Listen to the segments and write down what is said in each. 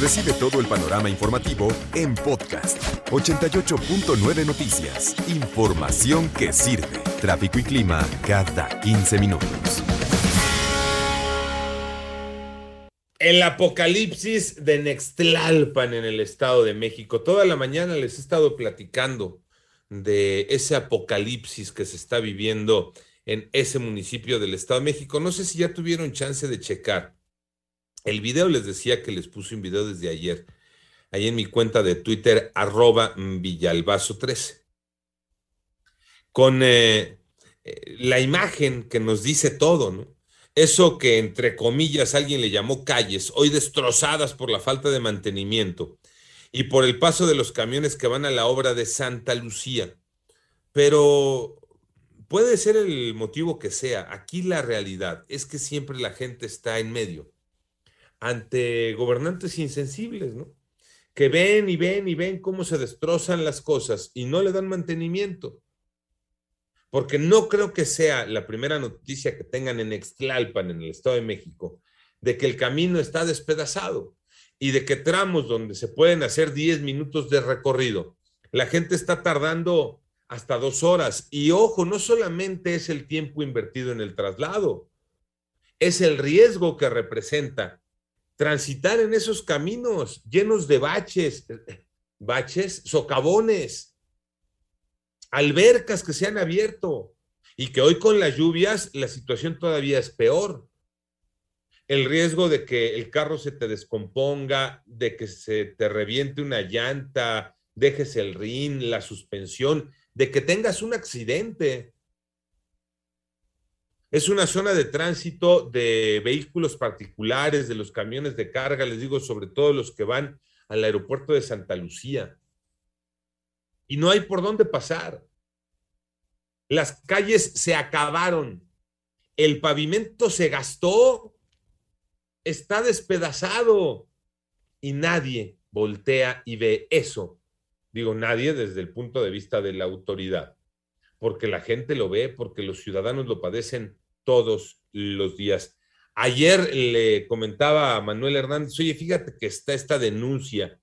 Recibe todo el panorama informativo en podcast. 88.9 Noticias. Información que sirve. Tráfico y clima cada 15 minutos. El apocalipsis de Nextlalpan en el Estado de México. Toda la mañana les he estado platicando de ese apocalipsis que se está viviendo en ese municipio del Estado de México. No sé si ya tuvieron chance de checar. El video les decía que les puse un video desde ayer, ahí en mi cuenta de Twitter, arroba Villalbazo13, con eh, eh, la imagen que nos dice todo, ¿no? Eso que entre comillas alguien le llamó calles, hoy destrozadas por la falta de mantenimiento y por el paso de los camiones que van a la obra de Santa Lucía. Pero puede ser el motivo que sea, aquí la realidad es que siempre la gente está en medio ante gobernantes insensibles, ¿no? Que ven y ven y ven cómo se destrozan las cosas y no le dan mantenimiento. Porque no creo que sea la primera noticia que tengan en Extlalpan, en el Estado de México, de que el camino está despedazado y de que tramos donde se pueden hacer 10 minutos de recorrido, la gente está tardando hasta dos horas. Y ojo, no solamente es el tiempo invertido en el traslado, es el riesgo que representa transitar en esos caminos llenos de baches, baches, socavones, albercas que se han abierto y que hoy con las lluvias la situación todavía es peor. El riesgo de que el carro se te descomponga, de que se te reviente una llanta, dejes el rin, la suspensión, de que tengas un accidente. Es una zona de tránsito de vehículos particulares, de los camiones de carga, les digo, sobre todo los que van al aeropuerto de Santa Lucía. Y no hay por dónde pasar. Las calles se acabaron. El pavimento se gastó. Está despedazado. Y nadie voltea y ve eso. Digo, nadie desde el punto de vista de la autoridad porque la gente lo ve, porque los ciudadanos lo padecen todos los días. Ayer le comentaba a Manuel Hernández, oye, fíjate que está esta denuncia.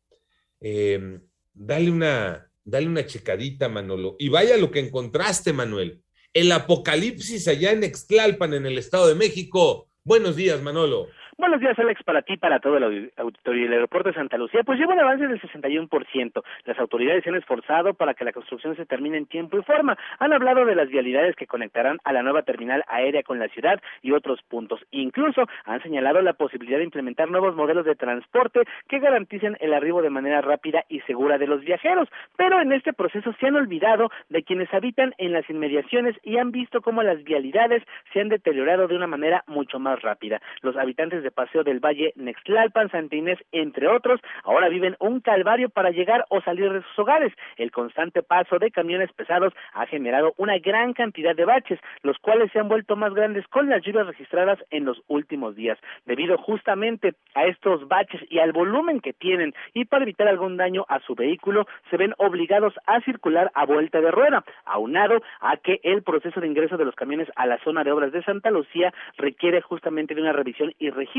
Em, dale una, dale una checadita, Manolo. Y vaya lo que encontraste, Manuel. El apocalipsis allá en Extlalpan, en el Estado de México. Buenos días, Manolo. Buenos días, Alex, para ti, para todo el auditorio del aeropuerto de Santa Lucía. Pues lleva un avance del 61%. Las autoridades se han esforzado para que la construcción se termine en tiempo y forma. Han hablado de las vialidades que conectarán a la nueva terminal aérea con la ciudad y otros puntos. Incluso han señalado la posibilidad de implementar nuevos modelos de transporte que garanticen el arribo de manera rápida y segura de los viajeros. Pero en este proceso se han olvidado de quienes habitan en las inmediaciones y han visto cómo las vialidades se han deteriorado de una manera mucho más rápida. Los habitantes de Paseo del Valle, Nextlalpan, Santa Inés, entre otros, ahora viven un calvario para llegar o salir de sus hogares. El constante paso de camiones pesados ha generado una gran cantidad de baches, los cuales se han vuelto más grandes con las lluvias registradas en los últimos días. Debido justamente a estos baches y al volumen que tienen y para evitar algún daño a su vehículo, se ven obligados a circular a vuelta de rueda, aunado a que el proceso de ingreso de los camiones a la zona de obras de Santa Lucía requiere justamente de una revisión y registro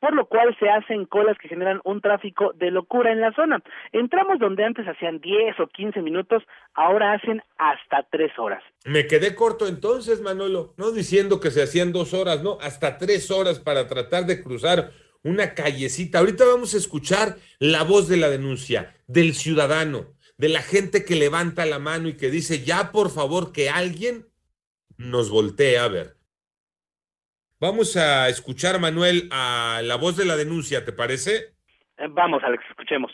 por lo cual se hacen colas que generan un tráfico de locura en la zona. Entramos donde antes hacían 10 o 15 minutos, ahora hacen hasta 3 horas. Me quedé corto entonces, Manolo, no diciendo que se hacían dos horas, no, hasta tres horas para tratar de cruzar una callecita. Ahorita vamos a escuchar la voz de la denuncia, del ciudadano, de la gente que levanta la mano y que dice, ya por favor que alguien nos voltee a ver. Vamos a escuchar, Manuel, a la voz de la denuncia, ¿te parece? Eh, vamos, Alex, escuchemos.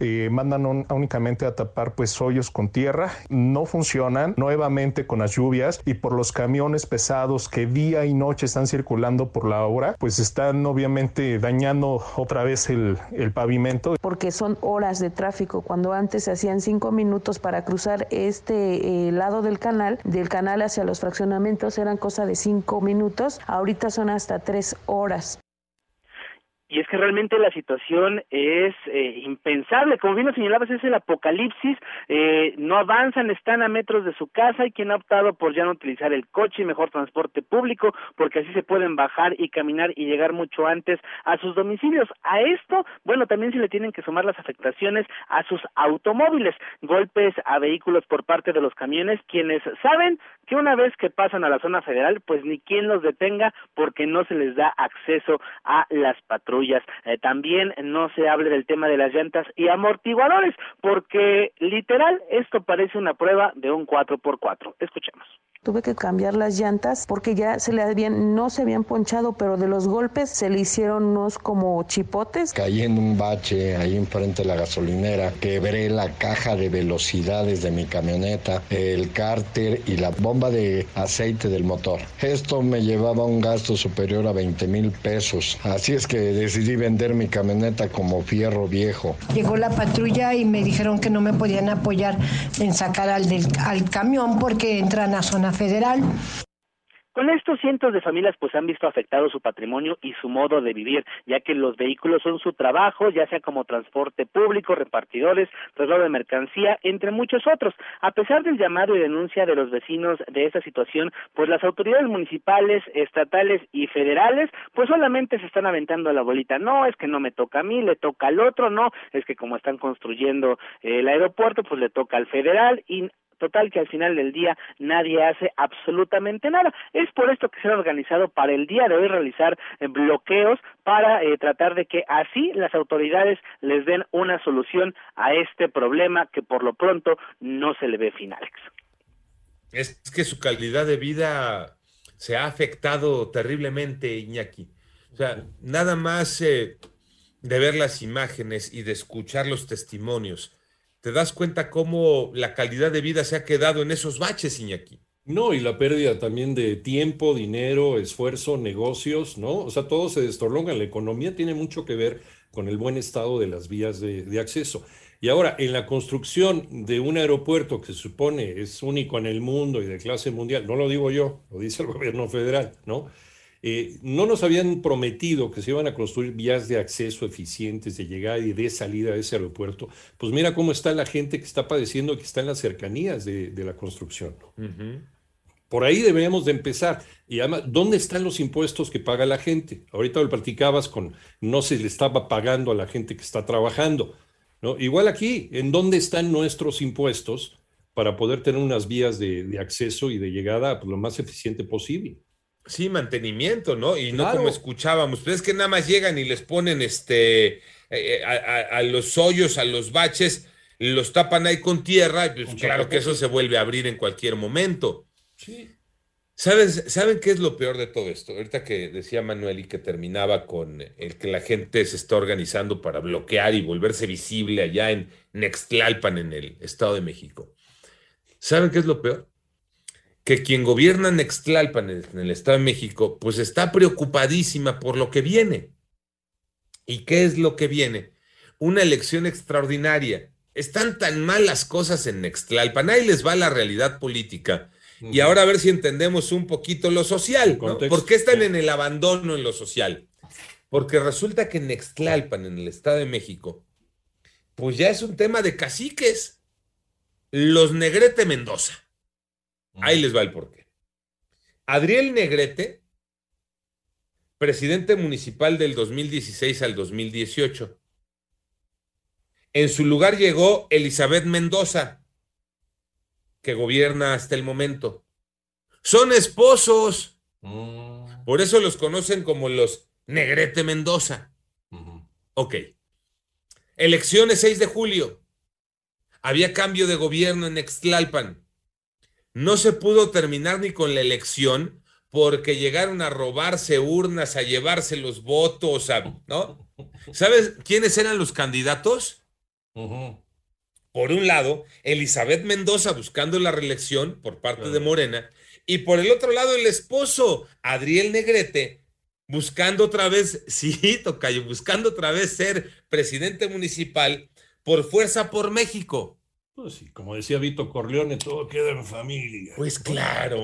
Eh, mandan únicamente a tapar pues hoyos con tierra, no funcionan nuevamente con las lluvias y por los camiones pesados que día y noche están circulando por la obra, pues están obviamente dañando otra vez el, el pavimento. Porque son horas de tráfico, cuando antes se hacían cinco minutos para cruzar este eh, lado del canal, del canal hacia los fraccionamientos eran cosa de cinco minutos, ahorita son hasta tres horas. Y es que realmente la situación es eh, impensable. Como bien lo señalabas, es el apocalipsis. Eh, no avanzan, están a metros de su casa y quien ha optado por ya no utilizar el coche y mejor transporte público, porque así se pueden bajar y caminar y llegar mucho antes a sus domicilios. A esto, bueno, también se le tienen que sumar las afectaciones a sus automóviles, golpes a vehículos por parte de los camiones, quienes saben que una vez que pasan a la zona federal, pues ni quien los detenga porque no se les da acceso a las patrullas. Eh, también no se hable del tema de las llantas y amortiguadores, porque literal esto parece una prueba de un 4x4. Escuchemos. Tuve que cambiar las llantas porque ya se le habían, no se habían ponchado, pero de los golpes se le hicieron unos como chipotes. Caí en un bache ahí enfrente de la gasolinera, quebré la caja de velocidades de mi camioneta, el cárter y la bomba de aceite del motor. Esto me llevaba un gasto superior a 20 mil pesos. Así es que decidí vender mi camioneta como fierro viejo. Llegó la patrulla y me dijeron que no me podían apoyar en sacar al, del, al camión porque entran a zona federal. Con esto, cientos de familias pues han visto afectado su patrimonio y su modo de vivir, ya que los vehículos son su trabajo, ya sea como transporte público, repartidores, traslado de mercancía, entre muchos otros. A pesar del llamado y denuncia de los vecinos de esta situación, pues las autoridades municipales, estatales y federales, pues solamente se están aventando la bolita. No, es que no me toca a mí, le toca al otro, no, es que como están construyendo el aeropuerto, pues le toca al federal y Total que al final del día nadie hace absolutamente nada. Es por esto que se ha organizado para el día de hoy realizar eh, bloqueos para eh, tratar de que así las autoridades les den una solución a este problema que por lo pronto no se le ve final. Es que su calidad de vida se ha afectado terriblemente, Iñaki. O sea, nada más eh, de ver las imágenes y de escuchar los testimonios te das cuenta cómo la calidad de vida se ha quedado en esos baches, Iñaki. No, y la pérdida también de tiempo, dinero, esfuerzo, negocios, ¿no? O sea, todo se destorlonga. La economía tiene mucho que ver con el buen estado de las vías de, de acceso. Y ahora, en la construcción de un aeropuerto que se supone es único en el mundo y de clase mundial, no lo digo yo, lo dice el gobierno federal, ¿no? Eh, no nos habían prometido que se iban a construir vías de acceso eficientes de llegada y de salida a ese aeropuerto. Pues mira cómo está la gente que está padeciendo, que está en las cercanías de, la construcción. Por ahí deberíamos de empezar. Y además, ¿dónde están los impuestos que paga la gente? Ahorita lo platicabas con, no se le estaba pagando a la gente que está trabajando. ¿no? Igual aquí, ¿en dónde están nuestros impuestos para poder tener unas vías de, acceso y de llegada pues, lo más eficiente posible? Sí, mantenimiento, ¿no? Y no como escuchábamos, pues es que nada más llegan y les ponen este eh, eh, a, los hoyos, a los baches, los tapan ahí con tierra, y pues claro que eso se vuelve a abrir en cualquier momento. Sí. ¿Sabes, ¿Saben qué es lo peor de todo esto? Ahorita que decía Manuel y que terminaba con el que la gente se está organizando para bloquear y volverse visible allá en Nextlalpan, en el Estado de México. ¿Saben qué es lo peor? Que quien gobierna Nextlalpan en el Estado de México, pues está preocupadísima por lo que viene. ¿Y qué es lo que viene? Una elección extraordinaria. Están tan mal las cosas en Nextlalpan, ahí les va la realidad política. Y ahora a ver si entendemos un poquito lo social. ¿Por qué están en el abandono en lo social? Porque resulta que en Nextlalpan, en el Estado de México, pues ya es un tema de caciques. Los Negrete Mendoza Ahí les va el porqué. Adriel Negrete, presidente municipal del 2016 al 2018. En su lugar llegó Elizabeth Mendoza, que gobierna hasta el momento. Son esposos. Mm. Por eso los conocen como los Negrete Mendoza. Ok. Elecciones 6 de julio. Había cambio de gobierno en Extlalpan no se pudo terminar ni con la elección porque llegaron a robarse urnas, a llevarse los votos, ¿no? ¿Sabes quiénes eran los candidatos? Por un lado, Elizabeth Mendoza buscando la reelección por parte de Morena, y por el otro lado, el esposo, Adriel Negrete, buscando otra vez, sí, Tocayo, buscando otra vez ser presidente municipal por fuerza por México. Pues sí, como decía Vito Corleone, todo queda en familia. Pues claro.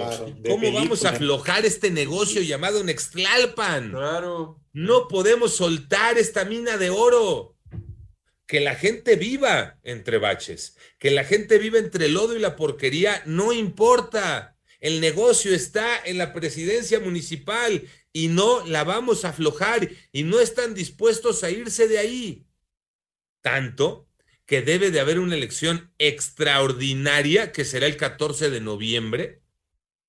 ¿Cómo vamos a aflojar este negocio llamado Nextlalpan? Claro. No podemos soltar esta mina de oro. Que la gente viva entre baches, que la gente viva entre el lodo y la porquería, no importa. El negocio está en la presidencia municipal y no la vamos a aflojar y no están dispuestos a irse de ahí. Tanto que debe de haber una elección extraordinaria que será el 14 de noviembre,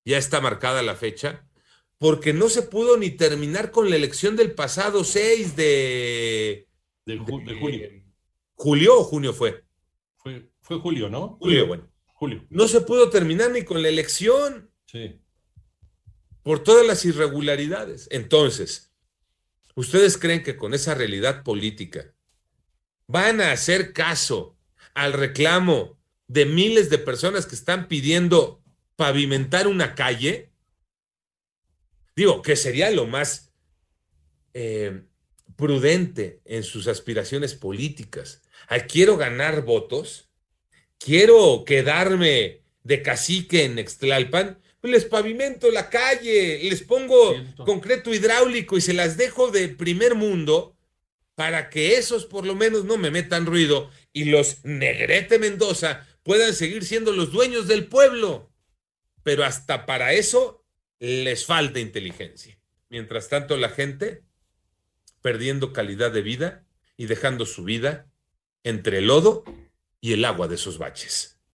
ya está marcada la fecha, porque no se pudo ni terminar con la elección del pasado 6 de... De, julio. ¿Julio o junio fue? fue? Fue julio, ¿no? Julio, bueno. Julio. No se pudo terminar ni con la elección. Sí. Por todas las irregularidades. Entonces, ¿ustedes creen que con esa realidad política van a hacer caso al reclamo de miles de personas que están pidiendo pavimentar una calle? Digo, que sería lo más eh, prudente en sus aspiraciones políticas. quiero ganar votos, quiero quedarme de cacique en Extlalpan, les pavimento la calle, les pongo concreto hidráulico y se las dejo de primer mundo para que esos por lo menos no me metan ruido y los Negrete Mendoza puedan seguir siendo los dueños del pueblo. Pero hasta para eso les falta inteligencia. Mientras tanto, la gente perdiendo calidad de vida y dejando su vida entre el lodo y el agua de sus baches.